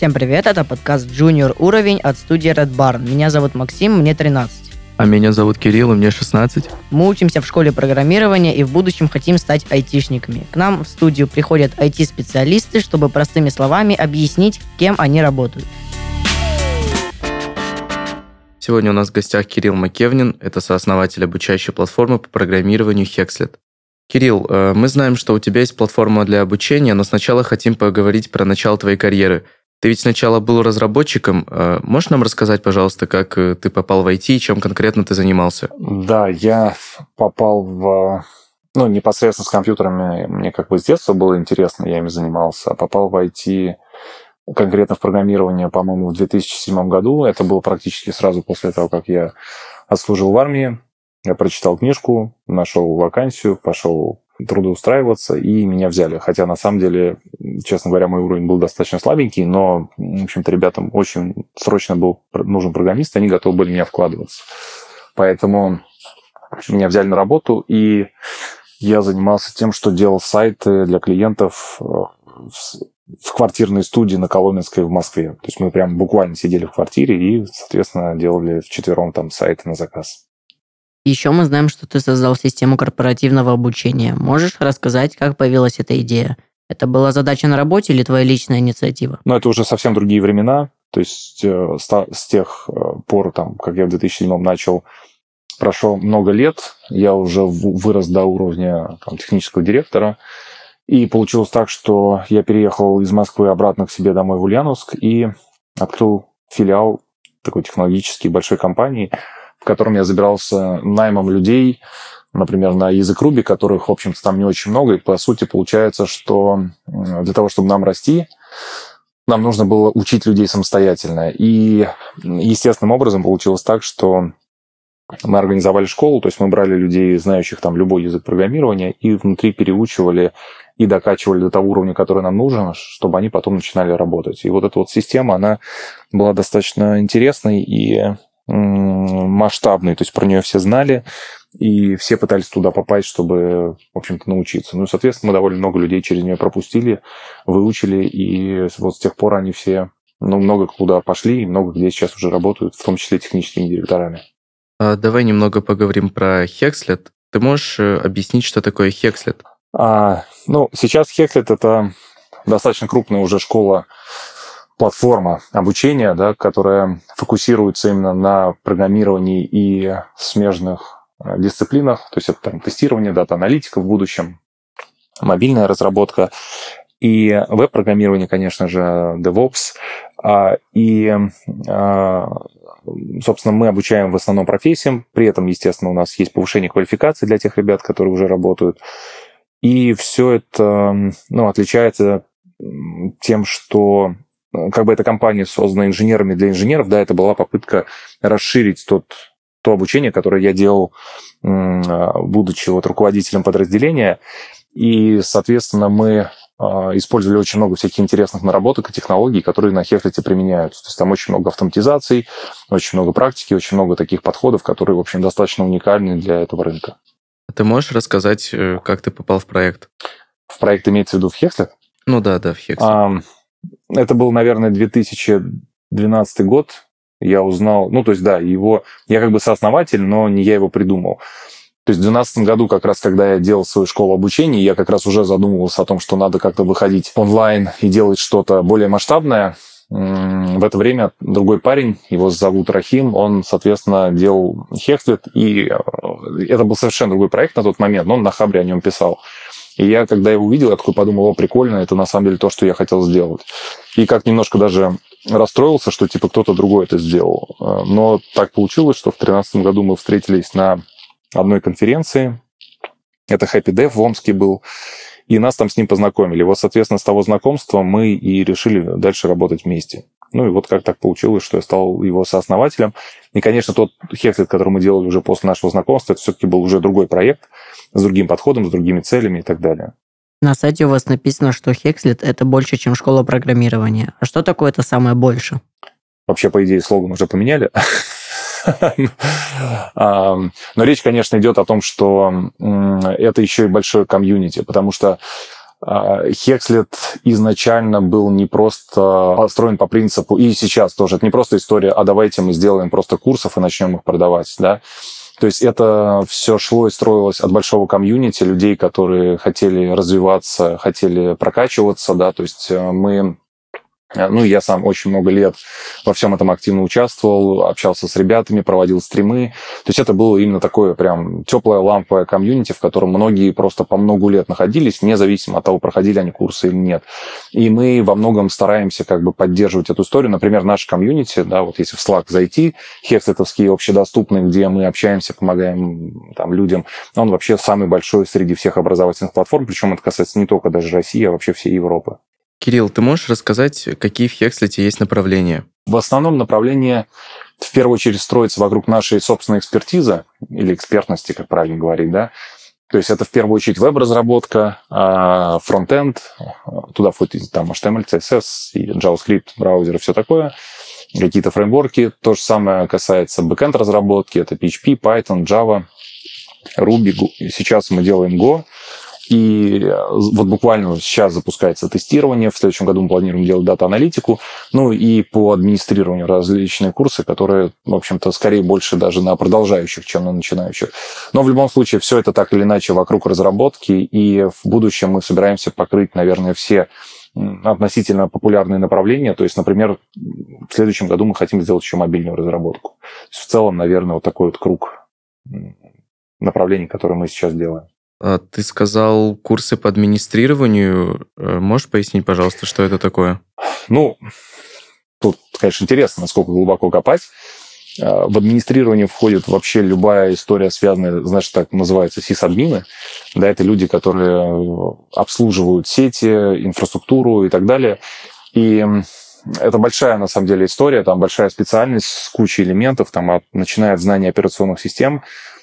Всем привет, это подкаст Junior уровень от студии Red Barn. Меня зовут Максим, мне 13. А меня зовут Кирилл, и мне 16. Мы учимся в школе программирования и в будущем хотим стать айтишниками. К нам в студию приходят IT-специалисты, чтобы простыми словами объяснить, кем они работают. Сегодня у нас в гостях Кирилл Макевнин, это сооснователь обучающей платформы по программированию Hexlet. Кирилл, э, мы знаем, что у тебя есть платформа для обучения, но сначала хотим поговорить про начало твоей карьеры. Ты ведь сначала был разработчиком. Э, можешь нам рассказать, пожалуйста, как э, ты попал в IT и чем конкретно ты занимался? Да, я попал в... Ну, непосредственно с компьютерами мне как бы с детства было интересно, я ими занимался. Попал в IT конкретно в программирование, по-моему, в 2007 году. Это было практически сразу после того, как я отслужил в армии. Я прочитал книжку, нашел вакансию, пошел трудоустраиваться, и меня взяли. Хотя, на самом деле, честно говоря, мой уровень был достаточно слабенький, но, в общем-то, ребятам очень срочно был нужен программист, они готовы были меня вкладываться. Поэтому меня взяли на работу, и я занимался тем, что делал сайты для клиентов э, в квартирной студии на Коломенской в Москве. То есть мы прям буквально сидели в квартире и, соответственно, делали вчетвером там сайты на заказ. Еще мы знаем, что ты создал систему корпоративного обучения. Можешь рассказать, как появилась эта идея? Это была задача на работе или твоя личная инициатива? Ну, это уже совсем другие времена. То есть э, с тех э, пор, там, как я в 2007 начал, прошло много лет. Я уже вырос до уровня там, технического директора. И получилось так, что я переехал из Москвы обратно к себе домой в Ульяновск и открыл филиал такой технологический большой компании – в котором я забирался наймом людей, например, на язык Ruby, которых, в общем-то, там не очень много. И, по сути, получается, что для того, чтобы нам расти, нам нужно было учить людей самостоятельно. И естественным образом получилось так, что мы организовали школу, то есть мы брали людей, знающих там любой язык программирования, и внутри переучивали и докачивали до того уровня, который нам нужен, чтобы они потом начинали работать. И вот эта вот система, она была достаточно интересной и масштабный, то есть про нее все знали, и все пытались туда попасть, чтобы, в общем-то, научиться. Ну и, соответственно, мы довольно много людей через нее пропустили, выучили, и вот с тех пор они все ну, много куда пошли, и много где сейчас уже работают, в том числе техническими директорами. А давай немного поговорим про Hexlet. Ты можешь э, объяснить, что такое Hexlet? А, ну, сейчас Hexlet – это достаточно крупная уже школа платформа обучения, да, которая фокусируется именно на программировании и смежных э, дисциплинах, то есть это там, тестирование, дата-аналитика в будущем, мобильная разработка и веб-программирование, конечно же, DevOps. А, и, а, собственно, мы обучаем в основном профессиям, при этом, естественно, у нас есть повышение квалификации для тех ребят, которые уже работают. И все это ну, отличается тем, что как бы эта компания создана инженерами для инженеров, да, это была попытка расширить тот, то обучение, которое я делал, а, будучи вот руководителем подразделения. И, соответственно, мы а, использовали очень много всяких интересных наработок и технологий, которые на Хефлете применяются. То есть там очень много автоматизаций, очень много практики, очень много таких подходов, которые, в общем, достаточно уникальны для этого рынка. Ты можешь рассказать, э, как ты попал в проект? В проект имеется в виду в Хекслет? Ну да, да, в Хекслет. Это был, наверное, 2012 год. Я узнал, ну, то есть, да, его, я как бы сооснователь, но не я его придумал. То есть в 2012 году, как раз когда я делал свою школу обучения, я как раз уже задумывался о том, что надо как-то выходить онлайн и делать что-то более масштабное. В это время другой парень, его зовут Рахим, он, соответственно, делал Хекслет, и э, это был совершенно другой проект на тот момент, но он на Хабре о нем писал. И я, когда его увидел, я такой подумал, о, прикольно, это на самом деле то, что я хотел сделать. И как немножко даже расстроился, что типа кто-то другой это сделал. Э, но так получилось, что в 2013 году мы встретились на одной конференции. Это Happy Dev в Омске был. И нас там с ним познакомили. Вот, соответственно, с того знакомства мы и решили дальше работать вместе. Ну и вот как так получилось, что я стал его сооснователем. И, конечно, тот Hexlet, который мы делали уже после нашего знакомства, это все-таки был уже другой проект с другим подходом, с другими целями и так далее. На сайте у вас написано, что Hexlet – это больше, чем школа программирования. А что такое это самое больше? Вообще, по идее, слоган уже поменяли. Но речь, конечно, идет о том, что это еще и большое комьюнити, потому что Хекслет изначально был не просто построен по принципу, и сейчас тоже, это не просто история, а давайте мы сделаем просто курсов и начнем их продавать, да. То есть это все шло и строилось от большого комьюнити людей, которые хотели развиваться, хотели прокачиваться, да, то есть э, мы ну, я сам очень много лет во всем этом активно участвовал, общался с ребятами, проводил стримы. То есть это было именно такое прям теплое ламповое комьюнити, в котором многие просто по много лет находились, независимо от того, проходили они курсы или нет. И мы во многом стараемся как бы поддерживать эту историю. Например, наш комьюнити, да, вот если в Slack зайти, хексетовский общедоступный, где мы общаемся, помогаем там людям, он вообще самый большой среди всех образовательных платформ, причем это касается не только даже России, а вообще всей Европы. Кирилл, ты можешь рассказать, какие в Хекслете есть направления? В основном направление в первую очередь строится вокруг нашей собственной экспертизы или экспертности, как правильно говорить, да. То есть это в первую очередь веб-разработка, а, фронтенд, туда входит там HTML, CSS, JavaScript, браузер и все такое, какие-то фреймворки. То же самое касается бэкенд разработки, это PHP, Python, Java, Ruby. Сейчас мы делаем Go, и э, вот буквально сейчас запускается тестирование, в следующем году мы планируем делать дата-аналитику, ну и по администрированию различные курсы, которые, в общем-то, скорее больше даже на продолжающих, чем на начинающих. Но в любом случае все это так или иначе вокруг разработки, и в будущем мы собираемся покрыть, наверное, все относительно популярные направления. То есть, например, в следующем году мы хотим сделать еще мобильную разработку. в целом, наверное, вот такой вот круг направлений, которые мы сейчас делаем. А, ты сказал курсы по администрированию. Э, можешь пояснить, пожалуйста, что это такое? Ну, тут, конечно, интересно, насколько глубоко копать. А, в администрирование входит вообще любая история, связанная, значит, так называется, сисадмины. Да, это люди, которые обслуживают сети, инфраструктуру и так далее. И это большая, на самом деле, история, там большая специальность с кучей элементов, там, от, начиная от знания операционных систем,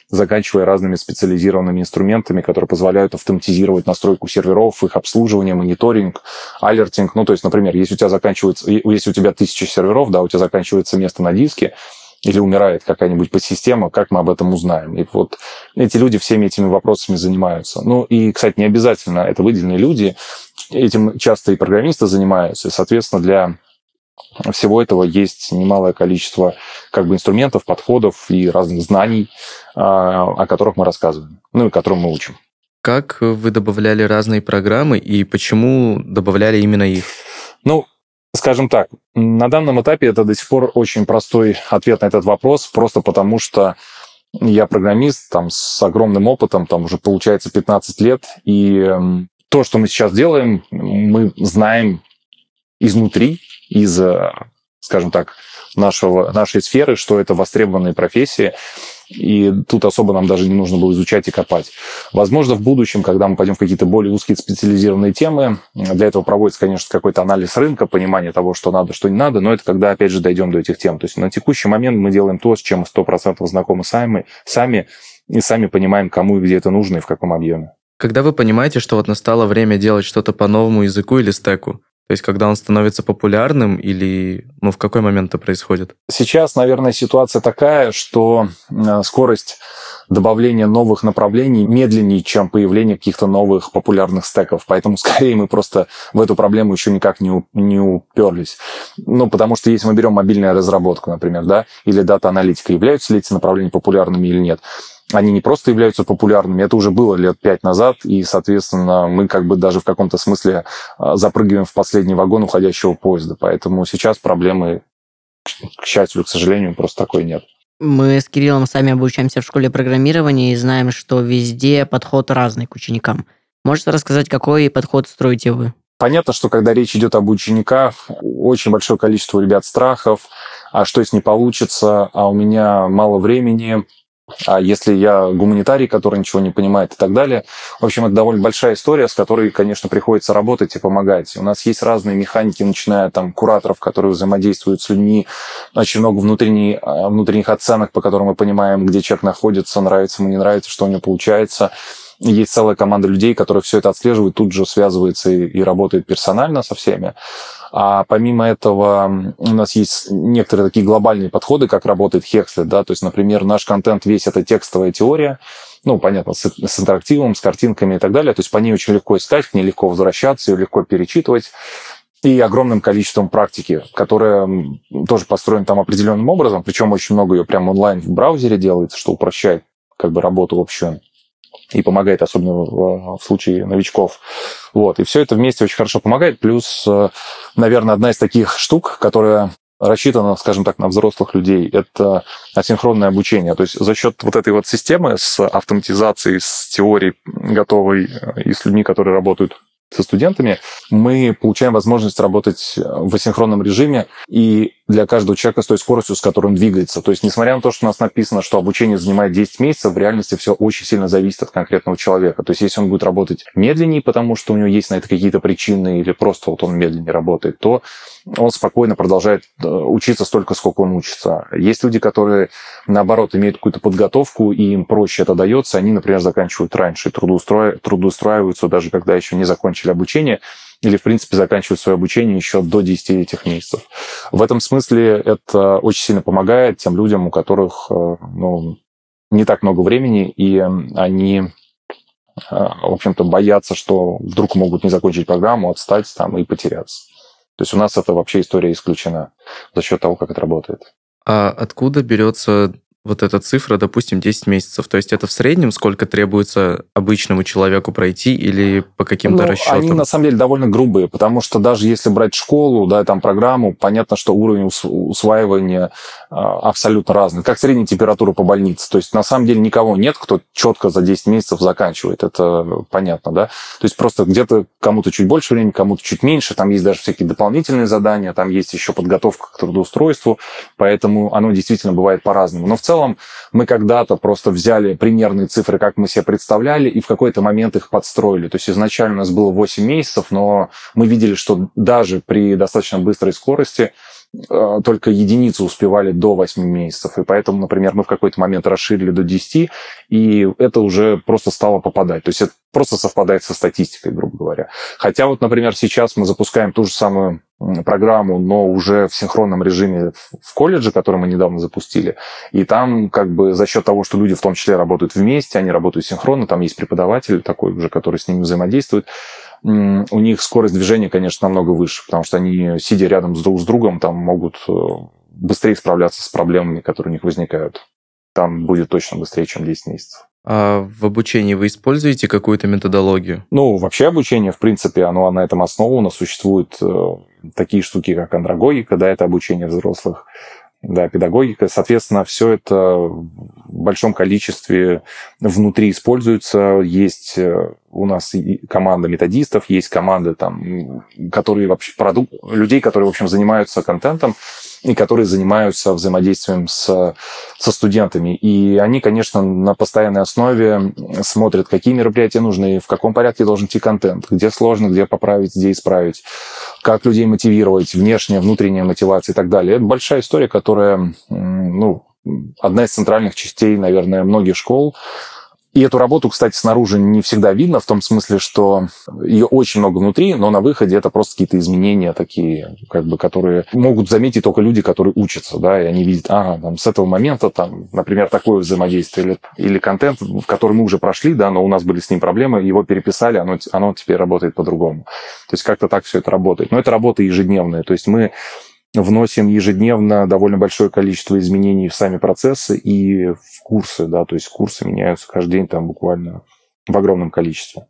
заканчивая разными специализированными инструментами, которые позволяют автоматизировать настройку серверов, их обслуживание, мониторинг, алертинг. Ну, то есть, например, если у тебя заканчивается, если у тебя тысяча серверов, да, у тебя заканчивается место на диске, или умирает какая-нибудь подсистема, как мы об этом узнаем? И вот эти люди всеми этими вопросами занимаются. Ну и, кстати, не обязательно это выделенные люди, этим часто и программисты занимаются, и, соответственно, для всего этого есть немалое количество как бы инструментов, подходов и разных знаний, а, о которых мы рассказываем, ну и которым мы учим. Как вы добавляли разные программы и почему добавляли именно их? Ну, скажем так, на данном этапе это до сих пор очень простой ответ на этот вопрос, просто потому что я программист там, с огромным опытом, там уже получается 15 лет, и то, что мы сейчас делаем, мы знаем изнутри, из, скажем так, нашего, нашей сферы, что это востребованные профессии, и тут особо нам даже не нужно было изучать и копать. Возможно, в будущем, когда мы пойдем в какие-то более узкие специализированные темы, для этого проводится, конечно, какой-то анализ рынка, понимание того, что надо, что не надо, но это когда, опять же, дойдем до этих тем. То есть на текущий момент мы делаем то, с чем мы 100% знакомы сами, сами и сами понимаем, кому и где это нужно и в каком объеме. Когда вы понимаете, что вот настало время делать что-то по новому языку или стеку, то есть, когда он становится популярным или ну, в какой момент это происходит? Сейчас, наверное, ситуация такая, что э, скорость добавления новых направлений медленнее, чем появление каких-то новых популярных стеков. Поэтому скорее мы просто в эту проблему еще никак не, не уперлись. Ну, потому что если мы берем мобильную разработку, например, да, или дата-аналитика, являются ли эти направления популярными или нет, они не просто являются популярными, это уже было лет пять назад, и, соответственно, мы как бы даже в каком-то смысле а, запрыгиваем в последний вагон уходящего поезда. Поэтому сейчас проблемы, к счастью, к сожалению, просто такой нет. Мы с Кириллом сами обучаемся в школе программирования и знаем, что везде подход разный к ученикам. Можете рассказать, какой подход строите вы? Понятно, что когда речь идет об учениках, очень большое количество ребят страхов, а что если не получится, а у меня мало времени, а если я гуманитарий, который ничего не понимает и так далее. В общем, это довольно большая история, с которой, конечно, приходится работать и помогать. У нас есть разные механики, начиная там кураторов, которые взаимодействуют с людьми, очень много внутренней, а, внутренних оценок, по которым мы понимаем, где человек находится, нравится ему, не нравится, что у него получается. Есть целая команда людей, которые все это отслеживают, тут же связывается и, и работает персонально со всеми. А помимо этого у нас есть некоторые такие глобальные подходы, как работает Hexlet, да, то есть, например, наш контент весь это текстовая теория, ну, понятно, с, с интерактивом, с картинками и так далее. То есть по ней очень легко искать, к ней легко возвращаться, ее легко перечитывать и огромным количеством практики, которая тоже построена там определенным образом, причем очень много ее прямо онлайн в браузере делается, что упрощает как бы работу общую и помогает, особенно в, в случае новичков. Вот. И все это вместе очень хорошо помогает. Плюс, э, наверное, одна из таких штук, которая рассчитана, скажем так, на взрослых людей, это асинхронное обучение. То есть за счет вот этой вот системы с автоматизацией, с теорией готовой э, и с людьми, которые работают со студентами, мы получаем возможность работать в асинхронном режиме и для каждого человека с той скоростью, с которой он двигается. То есть, несмотря на то, что у нас написано, что обучение занимает 10 месяцев, в реальности все очень сильно зависит от конкретного человека. То есть, если он будет работать медленнее, потому что у него есть на это какие-то причины, или просто вот он медленнее работает, то он спокойно продолжает э, учиться столько, сколько он учится. Есть люди, которые, наоборот, имеют какую-то подготовку, и им проще это дается. Они, например, заканчивают раньше, трудоустраиваются, трудоустраиваются даже когда еще не закончили обучение или, в принципе, заканчивают свое обучение еще до 10 этих месяцев. В этом смысле это очень сильно помогает тем людям, у которых э, ну, не так много времени, и они э, в общем-то, боятся, что вдруг могут не закончить программу, отстать там и потеряться. То есть у нас это вообще история исключена за счет того, как это работает. А откуда берется вот эта цифра, допустим, 10 месяцев. То есть это в среднем сколько требуется обычному человеку пройти или по каким-то ну, расчетам? Они на самом деле довольно грубые, потому что даже если брать школу, да, там программу, понятно, что уровень усваивания а, абсолютно разный. Как средняя температура по больнице. То есть на самом деле никого нет, кто четко за 10 месяцев заканчивает. Это понятно, да? То есть просто где-то кому-то чуть больше времени, кому-то чуть меньше. Там есть даже всякие дополнительные задания, там есть еще подготовка к трудоустройству, поэтому оно действительно бывает по-разному. Но в целом целом мы когда-то просто взяли примерные цифры, как мы себе представляли, и в какой-то момент их подстроили. То есть изначально у нас было 8 месяцев, но мы видели, что даже при достаточно быстрой скорости только единицы успевали до 8 месяцев. И поэтому, например, мы в какой-то момент расширили до 10, и это уже просто стало попадать. То есть это просто совпадает со статистикой, грубо говоря. Хотя вот, например, сейчас мы запускаем ту же самую программу, но уже в синхронном режиме в колледже, который мы недавно запустили. И там как бы за счет того, что люди в том числе работают вместе, они работают синхронно, там есть преподаватель такой уже, который с ними взаимодействует, у них скорость движения, конечно, намного выше, потому что они, сидя рядом с друг с другом, там могут э, быстрее справляться с проблемами, которые у них возникают. Там будет точно быстрее, чем 10 месяцев. А в обучении вы используете какую-то методологию? Ну, вообще обучение, в принципе, оно на этом основано. Существуют э, такие штуки, как андрогогика, да, это обучение взрослых, да, педагогика. Соответственно, все это в большом количестве внутри используется. Есть э, у нас команда методистов, есть команды, там, которые вообще продукт, людей, которые, в общем, занимаются контентом и которые занимаются взаимодействием с, со студентами. И они, конечно, на постоянной основе смотрят, какие мероприятия нужны, в каком порядке должен идти контент, где сложно, где поправить, где исправить, как людей мотивировать, внешняя, внутренняя мотивация и так далее. Это большая история, которая, ну, одна из центральных частей, наверное, многих школ, и эту работу, кстати, снаружи не всегда видно, в том смысле, что ее очень много внутри, но на выходе это просто какие-то изменения такие, как бы, которые могут заметить только люди, которые учатся, да, и они видят, ага, там, с этого момента, там, например, такое взаимодействие или, или контент, в который мы уже прошли, да, но у нас были с ним проблемы, его переписали, оно, оно теперь работает по-другому. То есть как-то так все это работает. Но это работа ежедневная. То есть мы вносим ежедневно довольно большое количество изменений в сами процессы и в курсы, да, то есть курсы меняются каждый день там буквально в огромном количестве.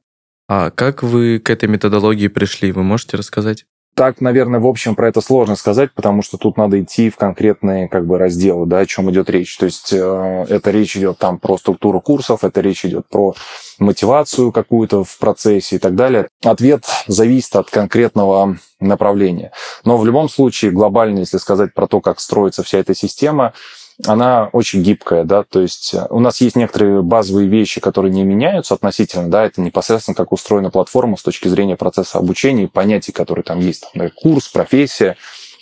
А как вы к этой методологии пришли? Вы можете рассказать? Так, наверное, в общем про это сложно сказать, потому что тут надо идти в конкретные как бы разделы, да, о чем идет речь. То есть э, это речь идет там про структуру курсов, это речь идет про мотивацию какую-то в процессе и так далее. Ответ зависит от конкретного направления. Но в любом случае, глобально, если сказать про то, как строится вся эта система, она очень гибкая, да, то есть э, у нас есть некоторые базовые вещи, которые не меняются относительно, да, это непосредственно как устроена платформа с точки зрения процесса обучения и понятий, которые там есть, там, да, курс, профессия,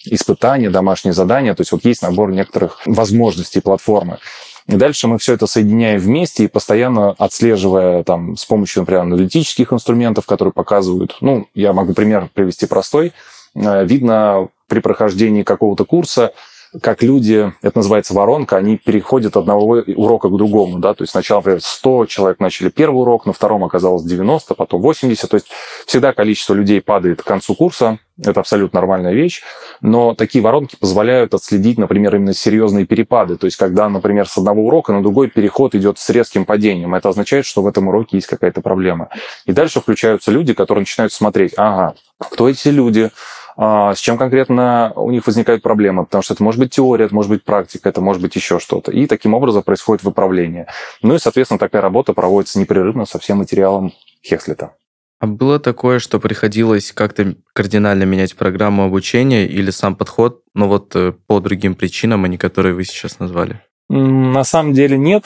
испытания, домашние задания, то есть вот есть набор некоторых возможностей платформы. И дальше мы все это соединяем вместе и постоянно отслеживая там с помощью, например, аналитических инструментов, которые показывают, ну, я могу пример привести простой, э, видно при прохождении какого-то курса, как люди, это называется воронка, они переходят от одного урока к другому, да, то есть сначала, например, 100 человек начали первый урок, на втором оказалось 90, потом 80, то есть всегда количество людей падает к концу курса, это абсолютно нормальная вещь, но такие воронки позволяют отследить, например, именно серьезные перепады, то есть когда, например, с одного урока на другой переход идет с резким падением, это означает, что в этом уроке есть какая-то проблема. И дальше включаются люди, которые начинают смотреть, ага, кто эти люди, с чем конкретно у них возникают проблемы, потому что это может быть теория, это может быть практика, это может быть еще что-то. И таким образом происходит выправление. Ну и, соответственно, такая работа проводится непрерывно со всем материалом Хекслета. А было такое, что приходилось как-то кардинально менять программу обучения или сам подход, но вот э, по другим причинам, а не которые вы сейчас назвали? На самом деле нет.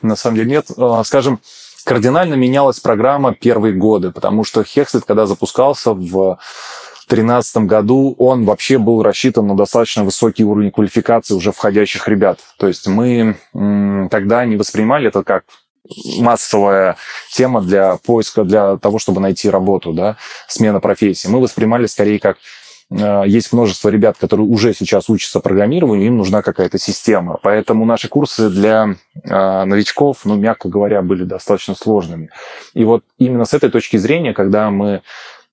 На самом деле нет. А, скажем, кардинально менялась программа первые годы, потому что Хекслет, когда запускался в 2013 году он вообще был рассчитан на достаточно высокий уровень квалификации уже входящих ребят. То есть мы тогда не воспринимали это как массовая тема для поиска, для того, чтобы найти работу, да, смена профессии. Мы воспринимали скорее как э, есть множество ребят, которые уже сейчас учатся программированию, им нужна какая-то система. Поэтому наши курсы для э, новичков, ну, мягко говоря, были достаточно сложными. И вот именно с этой точки зрения, когда мы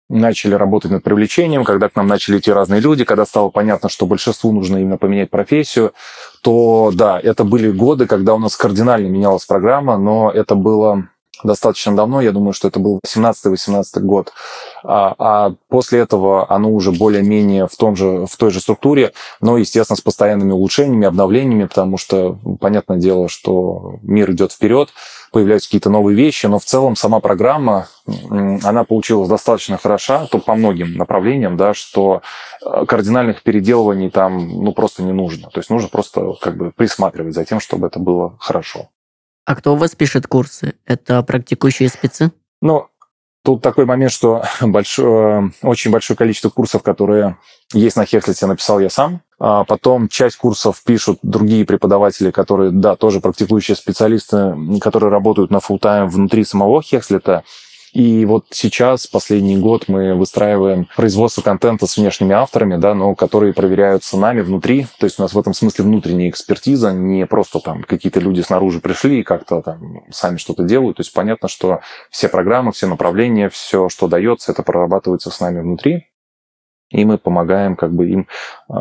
начали работать над привлечением, когда к нам начали идти разные люди, когда стало понятно, что большинству нужно именно поменять профессию, то да, это были годы, когда у нас кардинально менялась программа, но это было достаточно давно, я думаю, что это был 17-18 год. А, а после этого оно уже более-менее в, том же, в той же структуре, но, естественно, с постоянными улучшениями, обновлениями, потому что, понятное дело, что мир идет вперед, появляются какие-то новые вещи, но в целом сама программа, она получилась достаточно хороша, то по многим направлениям, да, что э, кардинальных переделываний там ну, просто не нужно. То есть нужно просто как бы присматривать за тем, чтобы это было хорошо. А кто у вас пишет курсы? Это практикующие спецы? Ну, тут такой момент, что большое, очень большое количество курсов, которые есть на Хекслете, написал я сам. А потом часть курсов пишут другие преподаватели, которые, да, тоже практикующие специалисты, которые работают на full тайм внутри самого Хекслета. И вот сейчас, последний год, мы выстраиваем производство контента с внешними авторами, да, но которые проверяются нами внутри. То есть у нас в этом смысле внутренняя экспертиза, не просто там какие-то люди снаружи пришли и как-то там сами что-то делают. То есть понятно, что все программы, все направления, все, что дается, это прорабатывается с нами внутри. И мы помогаем как бы им э,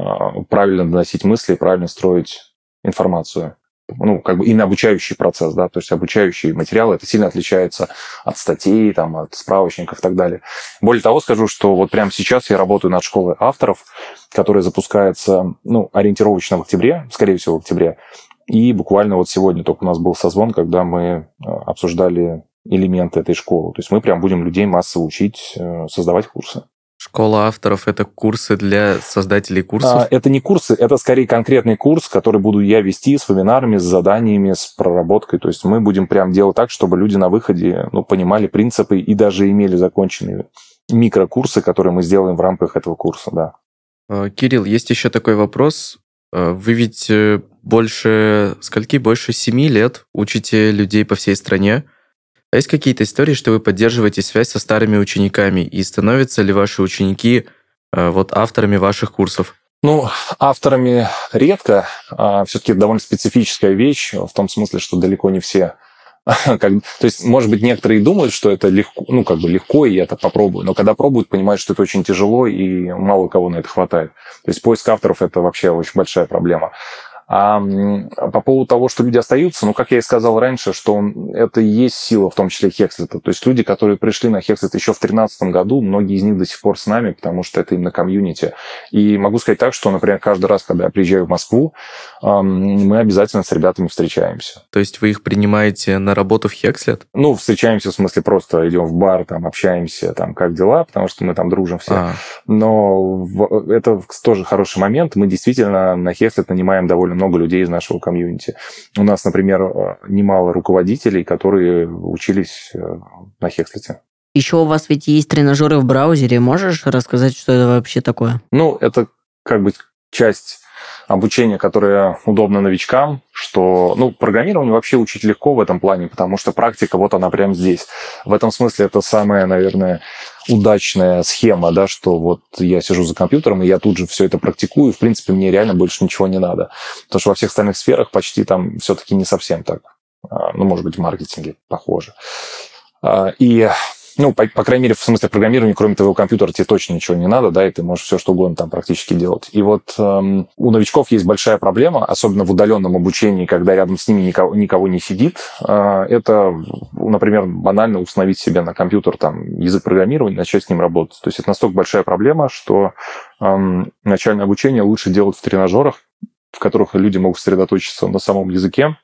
правильно доносить мысли, правильно строить информацию ну, как бы именно обучающий процесс, да, то есть обучающий материал, это сильно отличается от статей, там, от справочников и так далее. Более того, скажу, что вот прямо сейчас я работаю над школой авторов, которая запускается, ну, ориентировочно в октябре, скорее всего, в октябре, и буквально вот сегодня только у нас был созвон, когда мы э, обсуждали элементы этой школы. То есть мы прям будем людей массово учить э, создавать курсы. Школа авторов – это курсы для создателей курсов? А, это не курсы, это скорее конкретный курс, который буду я вести с вебинарами, с заданиями, с проработкой. То есть мы будем прям делать так, чтобы люди на выходе ну, понимали принципы и даже имели законченные микрокурсы, которые мы сделаем в рамках этого курса, да. А, Кирилл, есть еще такой вопрос. А, вы ведь э, больше, скольки, больше семи лет учите людей по всей стране. А есть какие-то истории, что вы поддерживаете связь со старыми учениками, и становятся ли ваши ученики э, вот авторами ваших курсов? Ну, авторами редко. А все-таки довольно специфическая вещь, в том смысле, что далеко не все как, то есть, может быть, некоторые думают, что это легко, ну, как бы легко, и я это попробую. Но когда пробуют, понимают, что это очень тяжело, и мало кого на это хватает. То есть поиск авторов – это вообще очень большая проблема. А по поводу того, что люди остаются, ну, как я и сказал раньше, что это и есть сила, в том числе Хекслета. То есть люди, которые пришли на Хекслет еще в 2013 году, многие из них до сих пор с нами, потому что это именно комьюнити. И могу сказать так, что, например, каждый раз, когда я приезжаю в Москву, мы обязательно с ребятами встречаемся. То есть вы их принимаете на работу в Хекслет? Ну, встречаемся, в смысле, просто идем в бар, там, общаемся, там, как дела, потому что мы там дружим все. А. Но это тоже хороший момент. Мы действительно на Хекслет нанимаем довольно довольно много людей из нашего комьюнити. У нас, например, э, немало руководителей, которые учились э, на Хекслете. Еще у вас ведь есть тренажеры в браузере. Можешь рассказать, что это вообще такое? Ну, это как бы часть обучение, которое удобно новичкам, что, ну, программирование вообще учить легко в этом плане, потому что практика, вот она прямо здесь. В этом смысле это самая, наверное, удачная схема, да, что вот я сижу за компьютером, и я тут же все это практикую, и, в принципе, мне реально больше ничего не надо. Потому что во всех остальных сферах почти там все-таки не совсем так. А, ну, может быть, в маркетинге похоже. А, и ну, по, по крайней мере, в смысле программирования, кроме твоего компьютера, тебе точно ничего не надо, да, и ты можешь все что угодно там практически делать. И вот эм, у новичков есть большая проблема, особенно в удаленном обучении, когда рядом с ними никого, никого не сидит. Э, это, например, банально установить себе на компьютер там язык программирования, начать с ним работать. То есть это настолько большая проблема, что эм, начальное обучение лучше делать в тренажерах, в которых люди могут сосредоточиться на самом языке,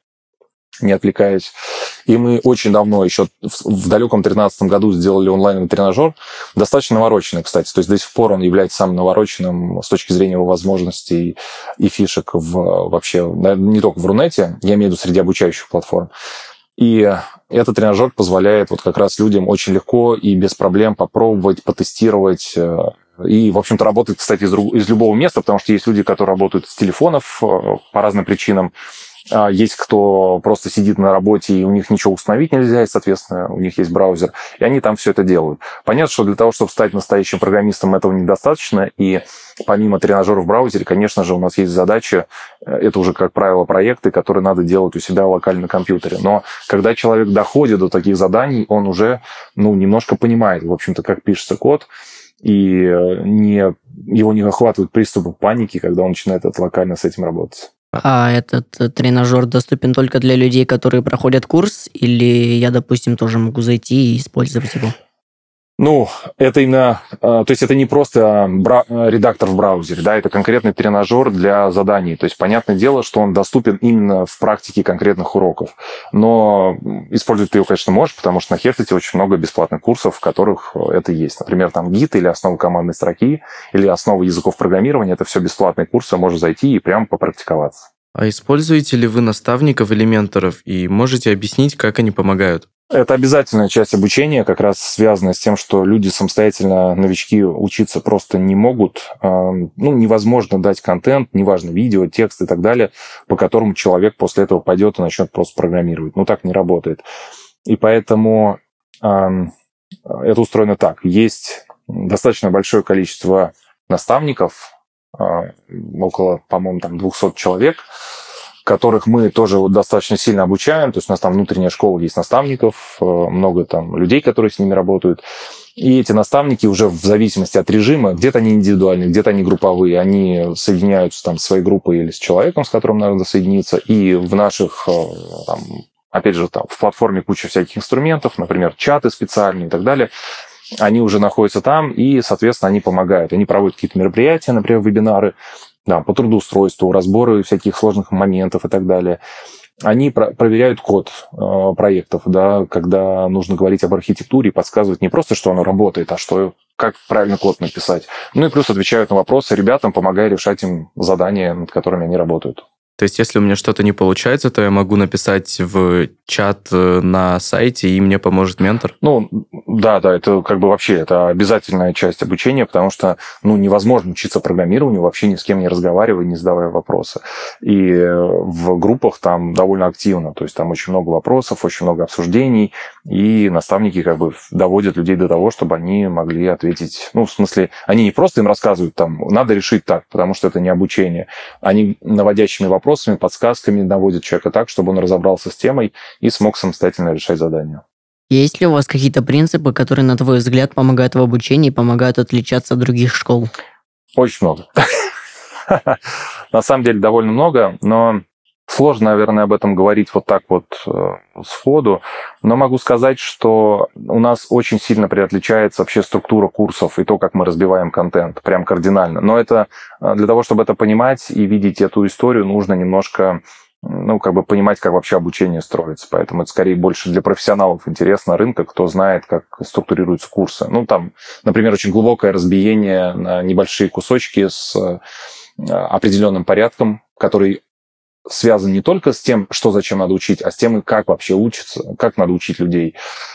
не отвлекаясь. И мы очень давно, еще в далеком 2013 году сделали онлайн тренажер, достаточно навороченный, кстати. То есть до сих пор он является самым навороченным с точки зрения его возможностей и фишек в, вообще, не только в Рунете, я имею в виду среди обучающих платформ. И этот тренажер позволяет вот как раз людям очень легко и без проблем попробовать, потестировать э, и, в общем-то, работает, кстати, из, из любого места, потому что есть люди, которые работают с телефонов э, по разным причинам, есть кто просто сидит на работе, и у них ничего установить нельзя, и, соответственно, у них есть браузер, и они там все это делают. Понятно, что для того, чтобы стать настоящим программистом, этого недостаточно, и помимо тренажера в браузере, конечно же, у нас есть задача, э, это уже, как правило, проекты, которые надо делать у себя локально на компьютере. Но когда человек доходит до таких заданий, он уже, ну, немножко понимает, в общем-то, как пишется код, и э, не, его не охватывают приступы паники, когда он начинает это локально с этим работать. А этот э, тренажер доступен только для людей, которые проходят курс, или я, допустим, тоже могу зайти и использовать его? Ну, это именно, а, то есть это не просто бра- редактор в браузере, да, это конкретный тренажер для заданий. То есть понятное дело, что он доступен именно в практике конкретных уроков. Но использовать ты его, конечно, можешь, потому что на Хефтете очень много бесплатных курсов, в которых это есть. Например, там гид или основа командной строки, или основа языков программирования. Это все бесплатные курсы, можно зайти и прямо попрактиковаться. А используете ли вы наставников или менторов и можете объяснить, как они помогают? Это обязательная часть обучения, как раз связанная с тем, что люди самостоятельно, новички, учиться просто не могут. Ну, невозможно дать контент, неважно, видео, текст и так далее, по которому человек после этого пойдет и начнет просто программировать. Ну, так не работает. И поэтому это устроено так. Есть достаточно большое количество наставников, а, около, по-моему, там 200 человек, которых мы тоже достаточно сильно обучаем. То есть у нас там внутренняя школа есть наставников, э, много там людей, которые с ними работают. И эти наставники уже в зависимости от режима, где-то они индивидуальные, где-то они групповые, они соединяются там с своей группой или с человеком, с которым надо соединиться. И в наших э, там, опять же, там в платформе куча всяких инструментов, например, чаты специальные и так далее. Они уже находятся там, и, соответственно, они помогают. Они проводят какие-то мероприятия, например, вебинары, да, по трудоустройству, разборы всяких сложных моментов и так далее. Они про- проверяют код э, проектов, да, когда нужно говорить об архитектуре, подсказывать не просто, что оно работает, а что как правильно код написать. Ну и плюс отвечают на вопросы ребятам, помогая решать им задания, над которыми они работают. То есть, если у меня что-то не получается, то я могу написать в чат э, на сайте, и мне поможет ментор? Ну, да, да, это как бы вообще это обязательная часть обучения, потому что, ну, невозможно учиться программированию, вообще ни с кем не разговаривая, не задавая вопросы. И в группах там довольно активно, то есть там очень много вопросов, очень много обсуждений, и наставники как бы доводят людей до того, чтобы они могли ответить, ну, в смысле, они не просто им рассказывают, там, надо решить так, потому что это не обучение, они наводящими вопросами вопросами, подсказками наводит человека так, чтобы он разобрался с темой и смог самостоятельно решать задания. Есть ли у вас какие-то принципы, которые, на твой взгляд, помогают в обучении и помогают отличаться от других школ? Очень много. На самом деле довольно много, но Сложно, наверное, об этом говорить вот так вот э, сходу, но могу сказать, что у нас очень сильно отличается вообще структура курсов и то, как мы разбиваем контент, прям кардинально. Но это э, для того, чтобы это понимать и видеть эту историю, нужно немножко ну, как бы понимать, как вообще обучение строится. Поэтому это скорее больше для профессионалов интересно рынка, кто знает, как структурируются курсы. Ну, там, например, очень глубокое разбиение на небольшие кусочки с э, определенным порядком, который связан не только с тем, что зачем надо учить, а с тем, как вообще учиться, как надо учить людей.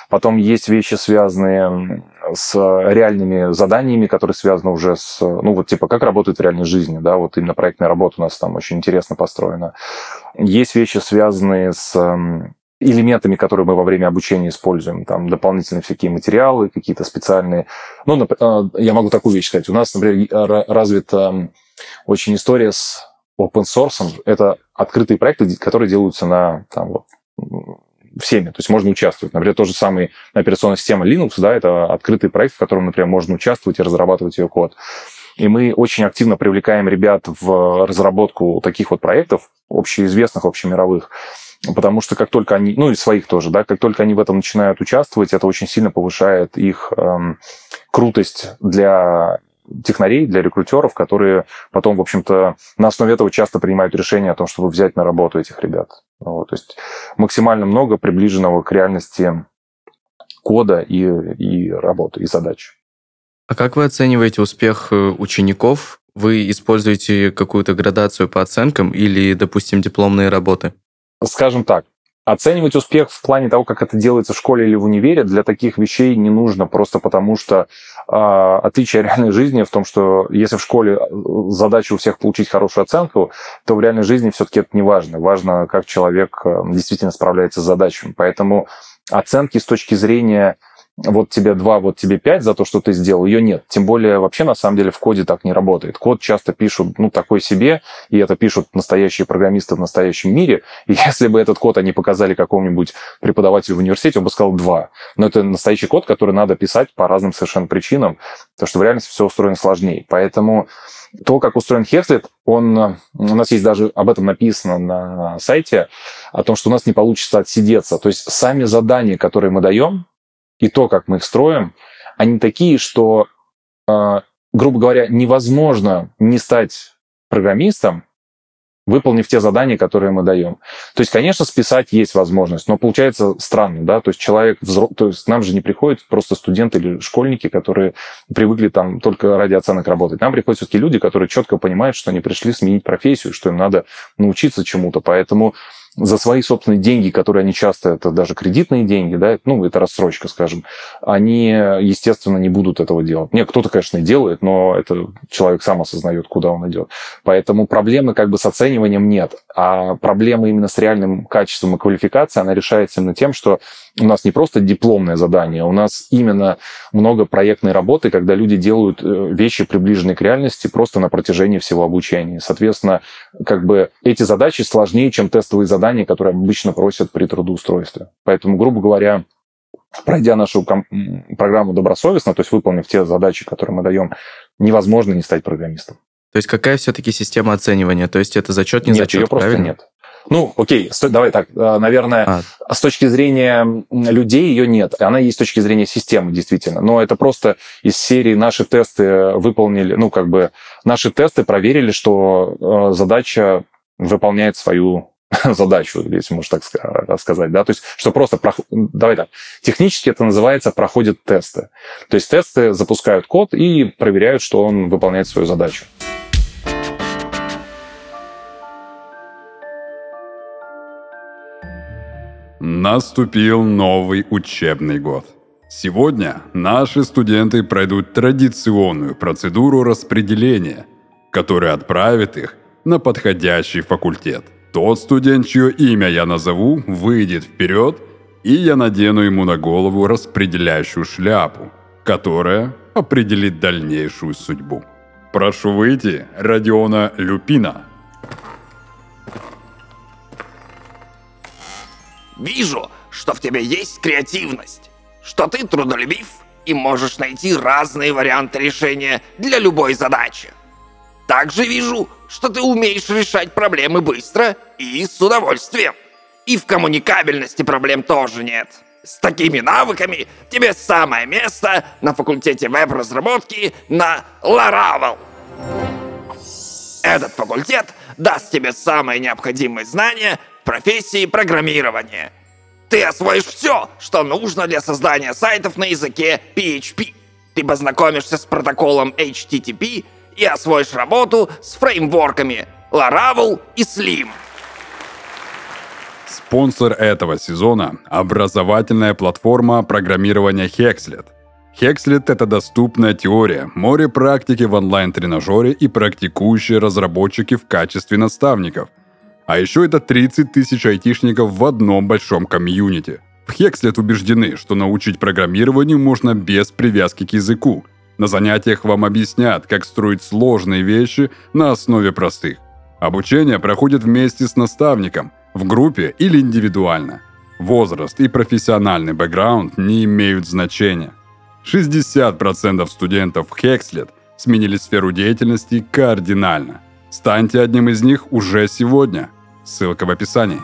Потом есть вещи, связанные с реальными заданиями, которые связаны уже с, ну вот типа как работает в реальной жизни, да, вот именно проектная работа у нас там очень интересно построена. Есть вещи, связанные с элементами, которые мы во время обучения используем, там дополнительные всякие материалы, какие-то специальные. Ну, а, я могу такую вещь сказать. У нас, например, развита очень история с open source. Это открытые проекты, которые делаются на там, вот, всеми, то есть можно участвовать. Например, то же самое операционная система Linux, да, это открытый проект, в котором, например, можно участвовать и разрабатывать ее код. И мы очень активно привлекаем ребят в разработку таких вот проектов, общеизвестных, общемировых, потому что как только они, ну и своих тоже, да, как только они в этом начинают участвовать, это очень сильно повышает их эм, крутость для технарей, для рекрутеров, которые потом, в общем-то, на основе этого часто принимают решение о том, чтобы взять на работу этих ребят. Вот, то есть максимально много приближенного к реальности кода и, и работы, и задач. А как вы оцениваете успех э, учеников? Вы используете какую-то градацию по оценкам или, допустим, дипломные работы? Скажем так, Оценивать успех в плане того, как это делается в школе или в универе, для таких вещей не нужно, просто потому что э, отличие реальной жизни в том, что если в школе э, задача у всех получить хорошую оценку, то в реальной жизни все-таки это не важно. Важно, как человек э, действительно справляется с задачами. Поэтому оценки с точки зрения вот тебе 2, вот тебе 5 за то, что ты сделал, ее нет. Тем более вообще на самом деле в коде так не работает. Код часто пишут, ну, такой себе, и это пишут настоящие программисты в настоящем мире. И если бы этот код они показали какому-нибудь преподавателю в университете, он бы сказал 2. Но это настоящий код, который надо писать по разным совершенно причинам, потому что в реальности все устроено сложнее. Поэтому то, как устроен Hexlet, он, у нас есть даже об этом написано на сайте, о том, что у нас не получится отсидеться. То есть сами задания, которые мы даем, и то, как мы их строим, они такие, что, э, грубо говоря, невозможно не стать программистом, выполнив те задания, которые мы даем. То есть, конечно, списать есть возможность, но получается странно, да, то есть человек, взро... то есть нам же не приходят просто студенты или школьники, которые привыкли там только ради оценок работать. Нам приходят все-таки люди, которые четко понимают, что они пришли сменить профессию, что им надо научиться чему-то, поэтому за свои собственные деньги, которые они часто, это даже кредитные деньги, да, ну, это рассрочка, скажем, они, естественно, не будут этого делать. Нет, кто-то, конечно, и делает, но это человек сам осознает, куда он идет. Поэтому проблемы как бы с оцениванием нет. А проблема именно с реальным качеством и квалификацией, она решается именно тем, что у нас не просто дипломное задание, у нас именно много проектной работы, когда люди делают э, вещи, приближенные к реальности, просто на протяжении всего обучения. Соответственно, как бы эти задачи сложнее, чем тестовые задания, которые обычно просят при трудоустройстве. Поэтому, грубо говоря, пройдя нашу программу добросовестно, то есть выполнив те задачи, которые мы даем, невозможно не стать программистом. То есть какая все-таки система оценивания? То есть это зачет, не нет, зачет, ее просто правильно? нет. Ну, окей, давай так, э, наверное, а. с точки зрения людей ее нет. Она есть с точки зрения системы, действительно. Но это просто из серии наши тесты выполнили, ну, как бы, наши тесты проверили, что э, задача выполняет свою задачу, если можно так сказать, да, то есть, что просто, давай так, технически это называется проходят тесты. То есть тесты запускают код и проверяют, что он выполняет свою задачу. Наступил новый учебный год. Сегодня наши студенты пройдут традиционную процедуру распределения, которая отправит их на подходящий факультет. Тот студент, чье имя я назову, выйдет вперед, и я надену ему на голову распределяющую шляпу, которая определит дальнейшую судьбу. Прошу выйти Родиона Люпина – Вижу, что в тебе есть креативность, что ты трудолюбив и можешь найти разные варианты решения для любой задачи. Также вижу, что ты умеешь решать проблемы быстро и с удовольствием. И в коммуникабельности проблем тоже нет. С такими навыками тебе самое место на факультете веб-разработки на Laravel. Этот факультет даст тебе самые необходимые знания профессии программирования. Ты освоишь все, что нужно для создания сайтов на языке PHP. Ты познакомишься с протоколом HTTP и освоишь работу с фреймворками Laravel и Slim. Спонсор этого сезона – образовательная платформа программирования Hexlet. Хекслет — это доступная теория, море практики в онлайн-тренажере и практикующие разработчики в качестве наставников. А еще это 30 тысяч айтишников в одном большом комьюнити. В Хекслет убеждены, что научить программированию можно без привязки к языку. На занятиях вам объяснят, как строить сложные вещи на основе простых. Обучение проходит вместе с наставником, в группе или индивидуально. Возраст и профессиональный бэкграунд не имеют значения – 60% студентов Хекслет сменили сферу деятельности кардинально. Станьте одним из них уже сегодня. Ссылка в описании.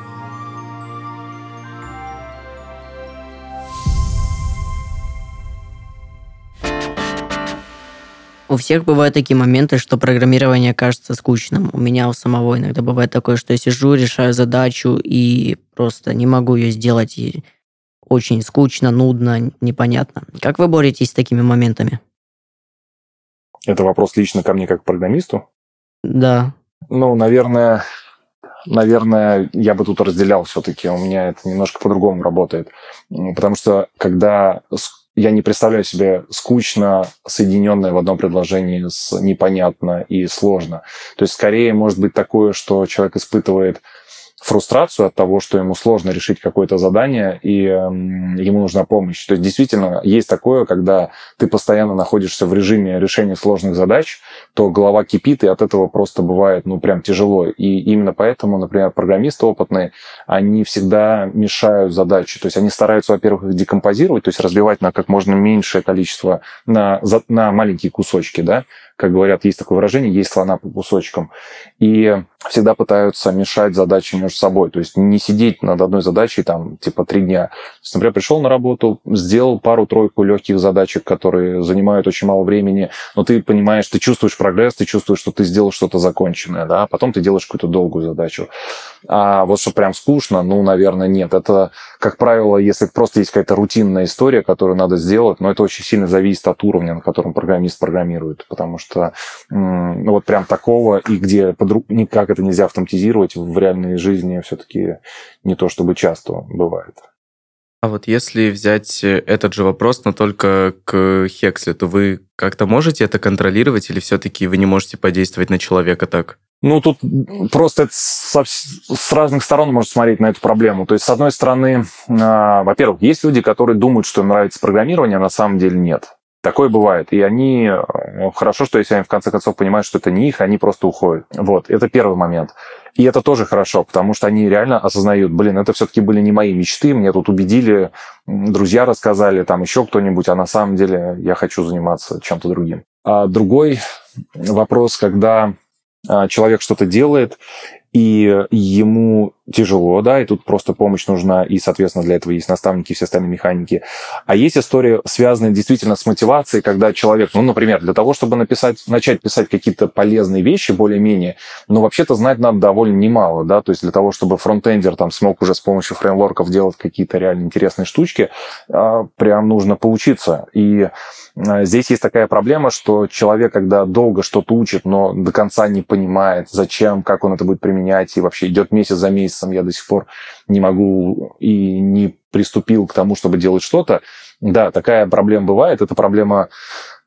У всех бывают такие моменты, что программирование кажется скучным. У меня у самого иногда бывает такое, что я сижу, решаю задачу и просто не могу ее сделать. И очень скучно, нудно, непонятно. Как вы боретесь с такими моментами? Это вопрос лично ко мне как к программисту? Да. Ну, наверное, наверное, я бы тут разделял все-таки. У меня это немножко по-другому работает. Потому что когда я не представляю себе скучно соединенное в одном предложении с непонятно и сложно. То есть скорее может быть такое, что человек испытывает фрустрацию от того, что ему сложно решить какое-то задание, и э, ему нужна помощь. То есть действительно есть такое, когда ты постоянно находишься в режиме решения сложных задач, то голова кипит, и от этого просто бывает, ну, прям тяжело. И именно поэтому, например, программисты опытные, они всегда мешают задачи. То есть они стараются, во-первых, их декомпозировать, то есть разбивать на как можно меньшее количество, на, на маленькие кусочки, да, как говорят, есть такое выражение, есть слона по кусочкам. И всегда пытаются мешать задачи между собой. То есть не сидеть над одной задачей там типа три дня. То есть, например, пришел на работу, сделал пару-тройку легких задачек, которые занимают очень мало времени, но ты понимаешь, ты чувствуешь прогресс, ты чувствуешь, что ты сделал что-то законченное, да, а потом ты делаешь какую-то долгую задачу. А вот что прям скучно, ну, наверное, нет. Это, как правило, если просто есть какая-то рутинная история, которую надо сделать, но это очень сильно зависит от уровня, на котором программист программирует, потому что ну, вот прям такого, и где подруг... никак это нельзя автоматизировать, в реальной жизни все-таки не то чтобы часто бывает. А вот если взять э, этот же вопрос, но только к Хексле, то вы как-то можете это контролировать или все-таки вы не можете подействовать на человека так? Ну, тут просто это со, с разных сторон можно смотреть на эту проблему. То есть, с одной стороны, э, во-первых, есть люди, которые думают, что им нравится программирование, а на самом деле нет. Такое бывает. И они... Э, хорошо, что если они в конце концов понимают, что это не их, они просто уходят. Вот. Это первый момент. И это тоже хорошо, потому что они реально осознают, блин, это все-таки были не мои мечты, мне тут убедили, друзья рассказали, там еще кто-нибудь, а на самом деле я хочу заниматься чем-то другим. А другой вопрос, когда а, человек что-то делает, и ему тяжело, да, и тут просто помощь нужна, и, соответственно, для этого есть наставники и все остальные механики. А есть история, связанная действительно с мотивацией, когда человек, ну, например, для того, чтобы написать, начать писать какие-то полезные вещи более-менее, ну, вообще-то знать надо довольно немало, да, то есть для того, чтобы фронтендер там смог уже с помощью фреймворков делать какие-то реально интересные штучки, а, прям нужно поучиться. И а, здесь есть такая проблема, что человек, когда долго что-то учит, но до конца не понимает, зачем, как он это будет применять, и вообще идет месяц за месяцем, я до сих пор не могу и не приступил к тому, чтобы делать что-то. Да, такая проблема бывает. Это проблема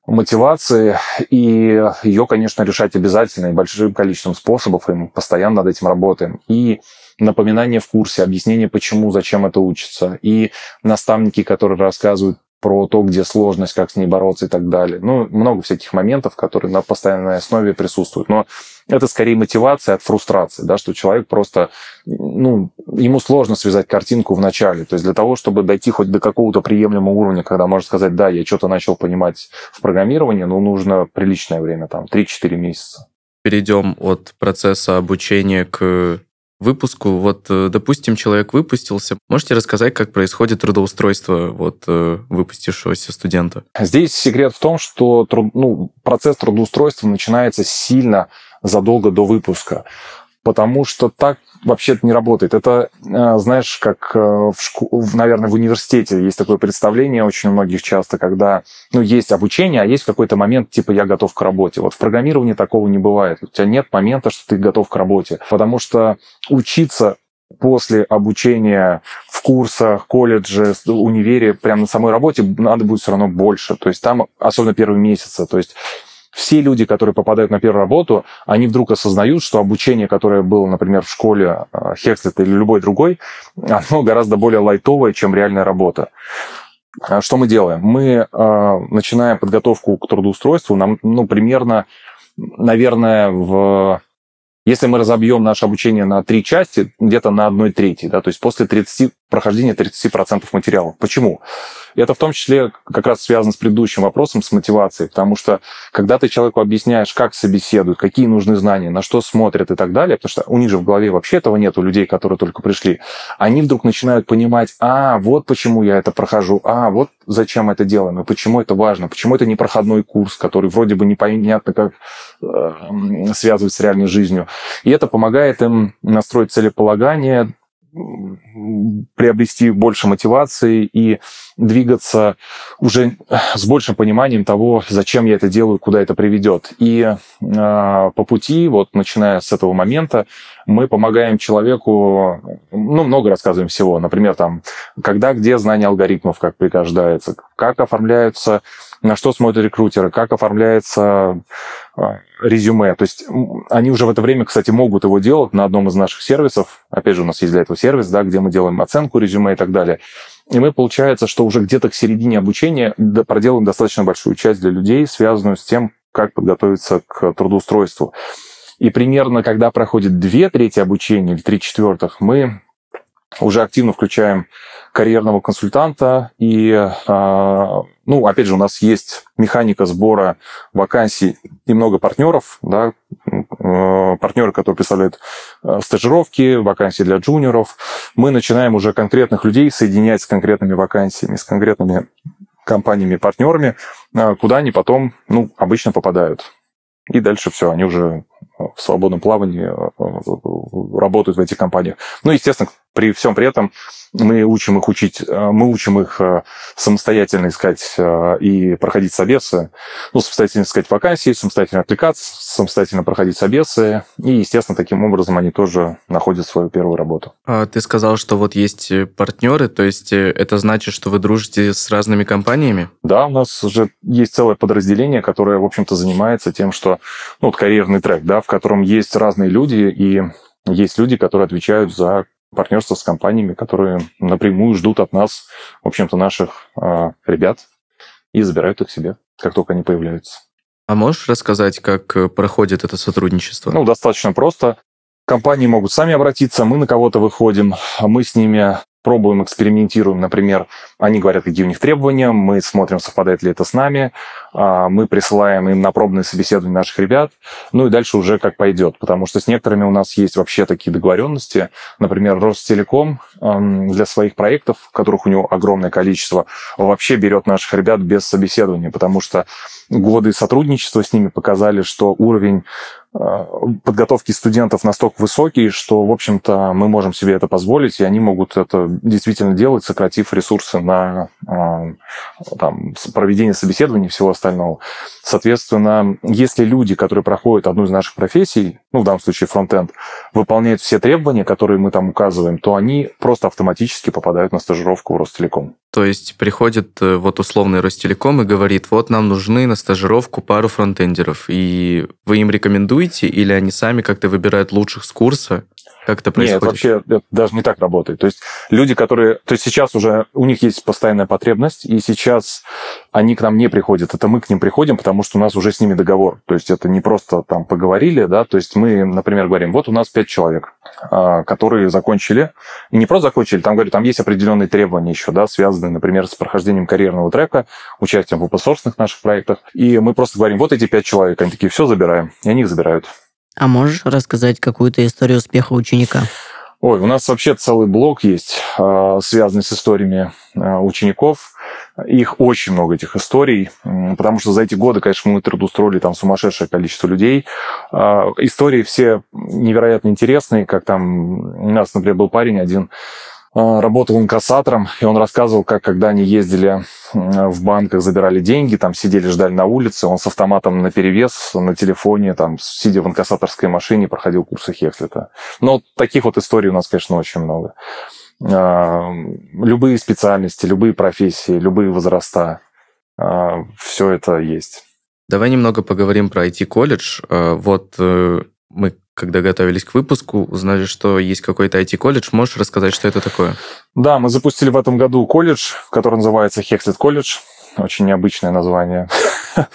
мотивации, и ее, конечно, решать обязательно, и большим количеством способов, и мы постоянно над этим работаем. И напоминание в курсе, объяснение, почему, зачем это учится, и наставники, которые рассказывают про то, где сложность, как с ней бороться и так далее. Ну, много всяких моментов, которые на постоянной основе присутствуют. Но это скорее мотивация от фрустрации, да, что человек просто, ну, ему сложно связать картинку в начале. То есть для того, чтобы дойти хоть до какого-то приемлемого уровня, когда можно сказать, да, я что-то начал понимать в программировании, ну, нужно приличное время, там, 3-4 месяца. Перейдем от процесса обучения к выпуску. Вот, э, допустим, человек выпустился. Можете рассказать, как происходит трудоустройство вот э, выпустившегося студента? Здесь секрет в том, что труд, ну, процесс трудоустройства начинается сильно задолго до выпуска потому что так вообще не работает. Это, э, знаешь, как э, в шку... наверное, в университете есть такое представление очень у многих часто, когда, ну, есть обучение, а есть какой-то момент, типа, я готов к работе. Вот в программировании такого не бывает. У тебя нет момента, что ты готов к работе, потому что учиться после обучения в курсах, колледже, универе, прямо на самой работе надо будет все равно больше. То есть там, особенно первые месяцы, то есть все люди, которые попадают на первую работу, они вдруг осознают, что обучение, которое было, например, в школе Хекслет или любой другой, оно гораздо более лайтовое, чем реальная работа. А что мы делаем? Мы э, начинаем подготовку к трудоустройству, нам, ну, примерно, наверное, в если мы разобьем наше обучение на три части, где-то на одной трети, да, то есть после 30, прохождения 30% материалов. Почему? это в том числе как раз связано с предыдущим вопросом, с мотивацией, потому что когда ты человеку объясняешь, как собеседуют, какие нужны знания, на что смотрят и так далее, потому что у них же в голове вообще этого нет, у людей, которые только пришли, они вдруг начинают понимать, а, вот почему я это прохожу, а, вот зачем это делаем, и почему это важно, почему это не проходной курс, который вроде бы непонятно как связывать с реальной жизнью. И это помогает им настроить целеполагание, приобрести больше мотивации и двигаться уже с большим пониманием того, зачем я это делаю, куда это приведет. И э, по пути, вот начиная с этого момента, мы помогаем человеку, ну, много рассказываем всего. Например, там, когда, где знание алгоритмов, как пригождается, как оформляются, на что смотрят рекрутеры, как оформляется э, резюме. То есть они уже в это время, кстати, могут его делать на одном из наших сервисов. Опять же, у нас есть для этого сервис, да, где мы делаем оценку резюме и так далее. И мы, получается, что уже где-то к середине обучения проделаем достаточно большую часть для людей, связанную с тем, как подготовиться к трудоустройству. И примерно, когда проходит две трети обучения или три четвертых, мы уже активно включаем карьерного консультанта. И, а, ну, опять же, у нас есть механика сбора вакансий и много партнеров, да, э, партнеры, которые представляют э, стажировки, вакансии для джуниоров. Мы начинаем уже конкретных людей соединять с конкретными вакансиями, с конкретными компаниями-партнерами, э, куда они потом, ну, обычно попадают. И дальше все, они уже в свободном плавании работают в этих компаниях. Ну, естественно, при всем при этом мы учим их учить, э, мы учим их э, самостоятельно искать э, и проходить собесы, ну, самостоятельно искать вакансии, самостоятельно отвлекаться, самостоятельно проходить собесы, и, естественно, таким образом они тоже находят свою первую работу. А ты сказал, что вот есть партнеры, то есть это значит, что вы дружите с разными компаниями? Да, у нас уже есть целое подразделение, которое, в общем-то, занимается тем, что, ну, вот карьерный трек, да, в котором есть разные люди, и есть люди, которые отвечают за партнерство с компаниями, которые напрямую ждут от нас, в общем-то, наших э, ребят и забирают их себе, как только они появляются. А можешь рассказать, как э, проходит это сотрудничество? Ну, достаточно просто. Компании могут сами обратиться, мы на кого-то выходим, мы с ними пробуем, экспериментируем, например, они говорят, какие у них требования, мы смотрим, совпадает ли это с нами, а, мы присылаем им на пробные собеседования наших ребят, ну и дальше уже как пойдет, потому что с некоторыми у нас есть вообще такие договоренности, например, Ростелеком для своих проектов, которых у него огромное количество, вообще берет наших ребят без собеседования, потому что годы сотрудничества с ними показали, что уровень подготовки студентов настолько высокий, что, в общем-то, мы можем себе это позволить, и они могут это действительно делать, сократив ресурсы на а, там, проведение собеседований и всего остального. Соответственно, если люди, которые проходят одну из наших профессий, ну, в данном случае фронтенд, выполняют все требования, которые мы там указываем, то они просто автоматически попадают на стажировку в Ростелеком. То есть приходит э, вот условный Ростелеком и говорит, вот нам нужны на стажировку пару фронтендеров, и вы им рекомендуете, или они сами как-то выбирают лучших с курса? Как это происходит? Нет, вообще это даже не так работает. То есть люди, которые... То есть сейчас уже у них есть постоянная потребность, и сейчас они к нам не приходят. Это мы к ним приходим, потому что у нас уже с ними договор. То есть это не просто там поговорили, да, то есть мы, например, говорим, вот у нас пять человек, а, которые закончили, и не просто закончили, там, говорю, там есть определенные требования еще, да, связанные, например, с прохождением карьерного трека, участием в open наших проектах, и мы просто говорим, вот эти пять человек, они такие, все, забираем, и они их забирают. А можешь рассказать какую-то историю успеха ученика? Ой, у нас вообще целый блок есть, а, связанный с историями а, учеников. Их очень много, этих историй, потому что за эти годы, конечно, мы трудоустроили там сумасшедшее количество людей. А, истории все невероятно интересные, как там у нас, например, был парень один, работал инкассатором, и он рассказывал, как когда они ездили в банках, забирали деньги, там сидели, ждали на улице, он с автоматом на перевес на телефоне, там, сидя в инкассаторской машине, проходил курсы Хекслета. Но таких вот историй у нас, конечно, очень много. А, любые специальности, любые профессии, любые возраста, а, все это есть. Давай немного поговорим про IT-колледж. Вот э, мы когда готовились к выпуску, узнали, что есть какой-то IT-колледж. Можешь рассказать, что это такое? Да, мы запустили в этом году колледж, который называется Hexlet колледж. Очень необычное название.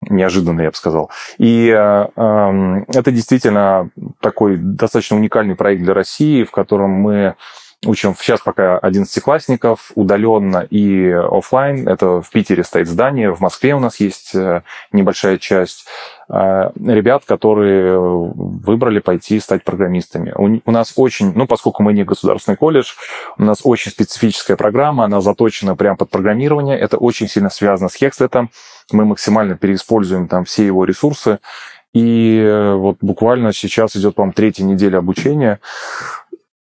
Неожиданно, я бы сказал. И э, это действительно такой достаточно уникальный проект для России, в котором мы Учим сейчас пока 11-классников удаленно и офлайн. Это в Питере стоит здание, в Москве у нас есть э, небольшая часть э, ребят, которые выбрали пойти стать программистами. У, нас очень, ну, поскольку мы не государственный колледж, у нас очень специфическая программа, она заточена прямо под программирование. Это очень сильно связано с Хекслетом. Мы максимально переиспользуем там все его ресурсы. И э, вот буквально сейчас идет, по-моему, третья неделя обучения.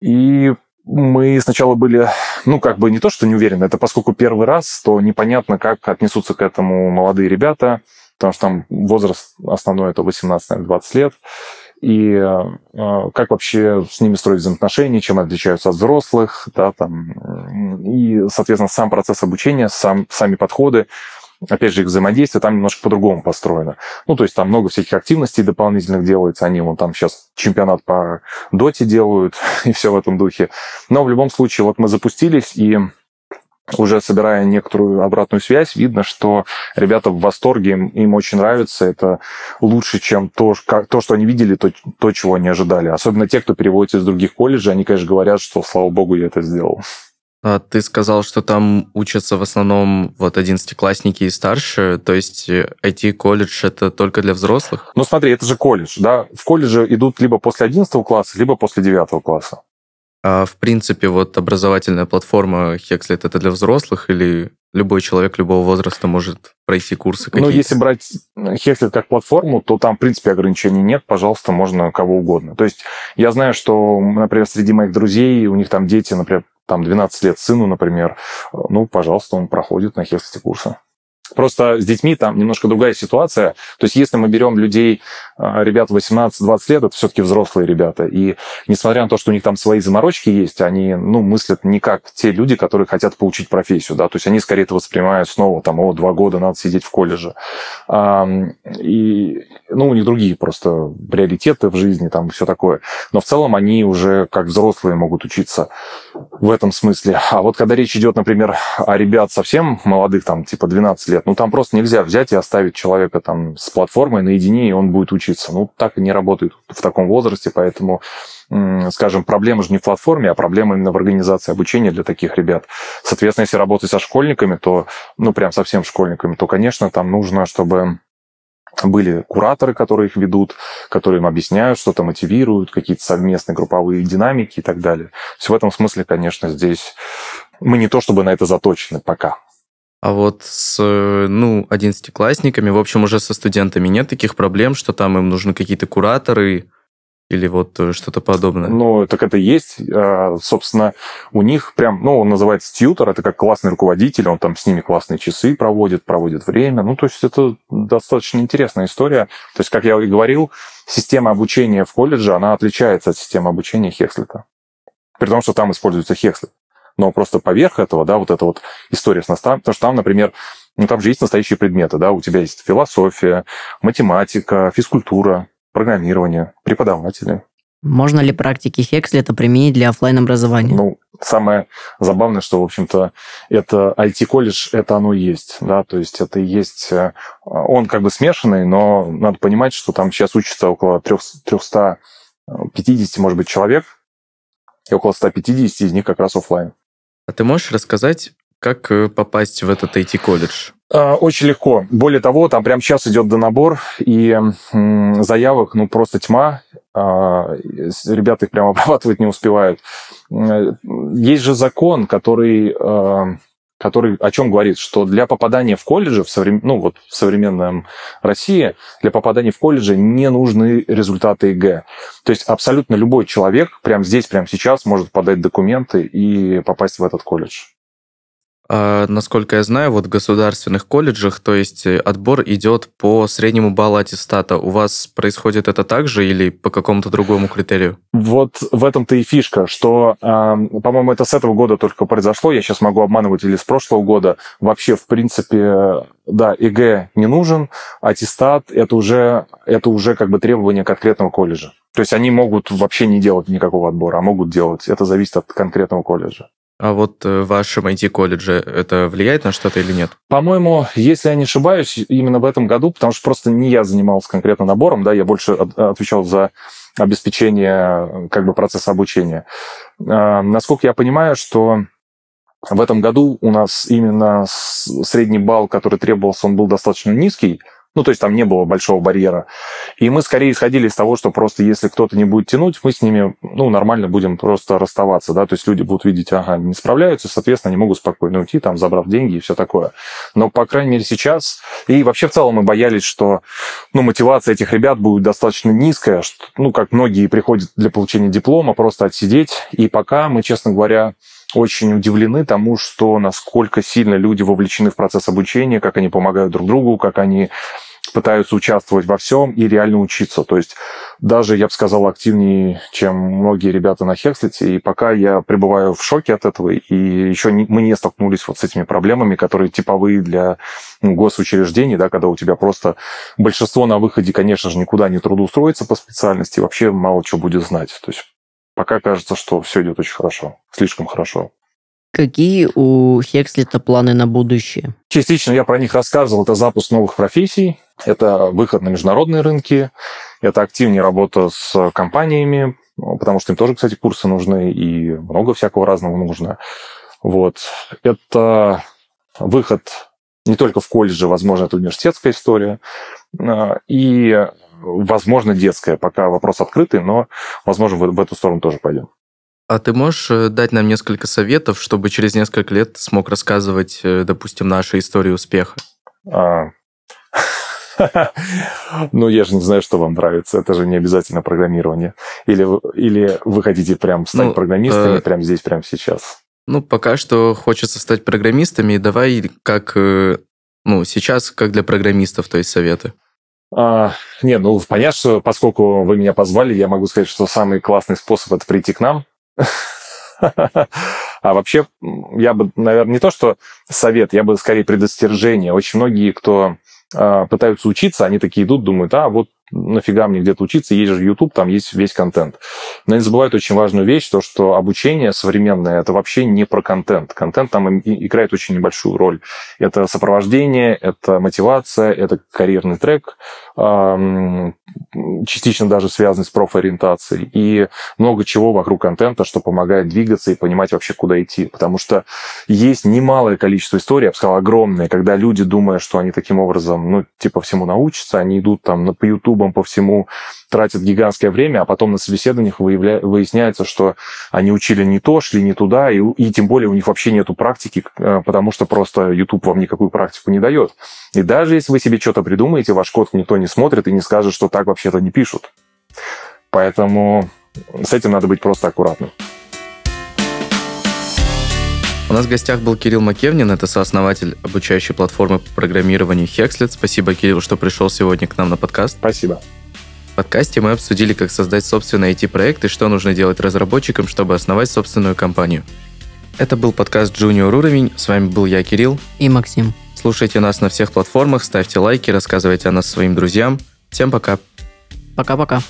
И мы сначала были, ну, как бы не то, что не уверены, это поскольку первый раз, то непонятно, как отнесутся к этому молодые ребята, потому что там возраст основной это 18-20 лет, и э, как вообще с ними строить взаимоотношения, чем отличаются от взрослых, да, там, и, соответственно, сам процесс обучения, сам, сами подходы, опять же, их взаимодействие там немножко по-другому построено. Ну, то есть там много всяких активностей дополнительных делается. Они вон там сейчас чемпионат по доте делают и все в этом духе. Но в любом случае, вот мы запустились, и уже собирая некоторую обратную связь, видно, что ребята в восторге, им, им очень нравится, это лучше, чем то, как, то, что они видели, то, то, чего они ожидали. Особенно те, кто переводится из других колледжей, они, конечно, говорят, что, слава богу, я это сделал. А ты сказал, что там учатся в основном вот одиннадцатиклассники и старше, то есть IT-колледж э, это только для взрослых? Ну смотри, это же колледж, да? В колледже идут либо после 11 класса, либо после 9 класса. А в принципе вот образовательная платформа Hexlet это для взрослых или любой человек любого возраста может пройти курсы какие-то? Ну, если брать Hexlet как платформу, то там, в принципе, ограничений нет. Пожалуйста, можно кого угодно. То есть я знаю, что, например, среди моих друзей, у них там дети, например, там 12 лет сыну, например, ну, пожалуйста, он проходит на Хефсте курсы. Просто с детьми там немножко другая ситуация. То есть если мы берем людей, а, ребят 18-20 лет, это все-таки взрослые ребята. И несмотря на то, что у них там свои заморочки есть, они ну, мыслят не как те люди, которые хотят получить профессию. Да? То есть они скорее это воспринимают снова, там, о, два года надо сидеть в колледже. И ну, у них другие просто приоритеты в жизни, там все такое. Но в целом они уже как взрослые могут учиться в этом смысле. А вот когда речь идет, например, о ребят совсем молодых, там, типа 12 лет, ну, там просто нельзя взять и оставить человека там с платформой наедине, и он будет учиться. Ну, так и не работает в таком возрасте, поэтому скажем, проблема же не в платформе, а проблема именно в организации обучения для таких ребят. Соответственно, если работать со школьниками, то, ну, прям совсем школьниками, то, конечно, там нужно, чтобы были кураторы, которые их ведут, которые им объясняют, что-то мотивируют, какие-то совместные групповые динамики и так далее. Все в этом смысле, конечно, здесь мы не то чтобы на это заточены пока. А вот с, ну, одиннадцатиклассниками, в общем, уже со студентами нет таких проблем, что там им нужны какие-то кураторы, или вот э, что-то подобное? Ну, так это есть. А, собственно, у них прям, ну, он называется тьютер, это как классный руководитель, он там с ними классные часы проводит, проводит время. Ну, то есть это достаточно интересная история. То есть, как я и говорил, система обучения в колледже, она отличается от системы обучения Хекслета. При том, что там используется Хекслет. Но просто поверх этого, да, вот эта вот история с наставом, потому что там, например, ну, там же есть настоящие предметы, да, у тебя есть философия, математика, физкультура, программирование, преподаватели. Можно ли практики Хекслета применить для офлайн образования? Ну, самое забавное, что, в общем-то, это IT-колледж, это оно и есть, да, то есть это и есть, э, он как бы смешанный, но надо понимать, что там сейчас учатся около 350, может быть, человек, и около 150 из них как раз офлайн. А ты можешь рассказать, как э, попасть в этот IT-колледж? А, очень легко. Более того, там прямо сейчас идет донабор, и заявок, ну, просто тьма. А, ребята их прямо обрабатывать не успевают. Есть же закон, который, а, который о чем говорит, что для попадания в колледже в, соврем... ну, вот в современном России, для попадания в колледже не нужны результаты ЕГЭ. То есть абсолютно любой человек прямо здесь, прямо сейчас может подать документы и попасть в этот колледж. А, насколько я знаю, вот в государственных колледжах, то есть э, отбор идет по среднему баллу аттестата. У вас происходит это так же или по какому-то другому критерию? Вот в этом-то и фишка, что, по-моему, это с этого года только произошло. Я сейчас могу обманывать или с прошлого года. Вообще, в принципе, да, ЕГЭ не нужен, аттестат это уже, это уже как бы требование конкретного колледжа. То есть они могут вообще не делать никакого отбора, а могут делать. Это зависит от конкретного колледжа. А вот э, в вашем IT-колледже это влияет на что-то или нет? По-моему, если я не ошибаюсь, именно в этом году, потому что просто не я занимался конкретно набором, да, я больше отвечал за обеспечение как бы процесса обучения. Насколько я понимаю, что в этом году у нас именно средний балл, который требовался, он был достаточно низкий, ну, то есть там не было большого барьера. И мы скорее исходили из того, что просто если кто-то не будет тянуть, мы с ними, ну, нормально будем просто расставаться, да, то есть люди будут видеть, ага, не справляются, соответственно, они могут спокойно уйти, там, забрав деньги и все такое. Но, по крайней мере, сейчас, и вообще в целом мы боялись, что, ну, мотивация этих ребят будет достаточно низкая, что, ну, как многие приходят для получения диплома, просто отсидеть, и пока мы, честно говоря, очень удивлены тому, что насколько сильно люди вовлечены в процесс обучения, как они помогают друг другу, как они пытаются участвовать во всем и реально учиться. То есть даже, я бы сказал, активнее, чем многие ребята на Хекслите. И пока я пребываю в шоке от этого, и еще не, мы не столкнулись вот с этими проблемами, которые типовые для ну, госучреждений, да, когда у тебя просто большинство на выходе, конечно же, никуда не трудоустроится по специальности, вообще мало чего будет знать. То есть пока кажется, что все идет очень хорошо, слишком хорошо. Какие у Хекслита планы на будущее? Частично я про них рассказывал. Это запуск новых профессий, это выход на международные рынки, это активнее работа с компаниями, потому что им тоже, кстати, курсы нужны, и много всякого разного нужно. Вот. Это выход не только в колледже, возможно, это университетская история, а, и, возможно, детская. Пока вопрос открытый, но, возможно, в эту сторону тоже пойдем. А ты можешь э, дать нам несколько советов, чтобы через несколько лет смог рассказывать, э, допустим, наши истории успеха? А... Ну, я же не знаю, что вам нравится. Это же не обязательно программирование. Или, или вы хотите прям стать ну, программистами э... прямо здесь, прямо сейчас? Ну, пока что хочется стать программистами. Давай как, э, ну, сейчас, как для программистов, то есть советы. А, не, ну, понятно, что поскольку вы меня позвали, я могу сказать, что самый классный способ – это прийти к нам, а вообще, я бы, наверное, не то, что совет, я бы скорее предостережение. Очень многие, кто э, пытаются учиться, они такие идут, думают, а вот нафига мне где-то учиться, есть же YouTube, там есть весь контент. Но они забывают очень важную вещь, то, что обучение современное, это вообще не про контент. Контент там играет очень небольшую роль. Это сопровождение, это мотивация, это карьерный трек, частично даже связанный с профориентацией, и много чего вокруг контента, что помогает двигаться и понимать вообще, куда идти. Потому что есть немалое количество историй, я бы сказал, огромное, когда люди, думая, что они таким образом, ну, типа, всему научатся, они идут там по Ютубам, по всему, тратят гигантское время, а потом на собеседованиях выявля... выясняется, что они учили не то, шли не туда, и, и тем более у них вообще нету практики, э, потому что просто YouTube вам никакую практику не дает. И даже если вы себе что-то придумаете, ваш код никто не смотрит и не скажет, что так вообще-то не пишут. Поэтому с этим надо быть просто аккуратным. У нас в гостях был Кирилл Макевнин, это сооснователь обучающей платформы по программированию Hexlet. Спасибо, Кирилл, что пришел сегодня к нам на подкаст. Спасибо. В подкасте мы обсудили, как создать собственный IT-проект и что нужно делать разработчикам, чтобы основать собственную компанию. Это был подкаст Junior Уровень. С вами был я, Кирилл. И Максим. Слушайте нас на всех платформах, ставьте лайки, рассказывайте о нас своим друзьям. Всем пока. Пока-пока.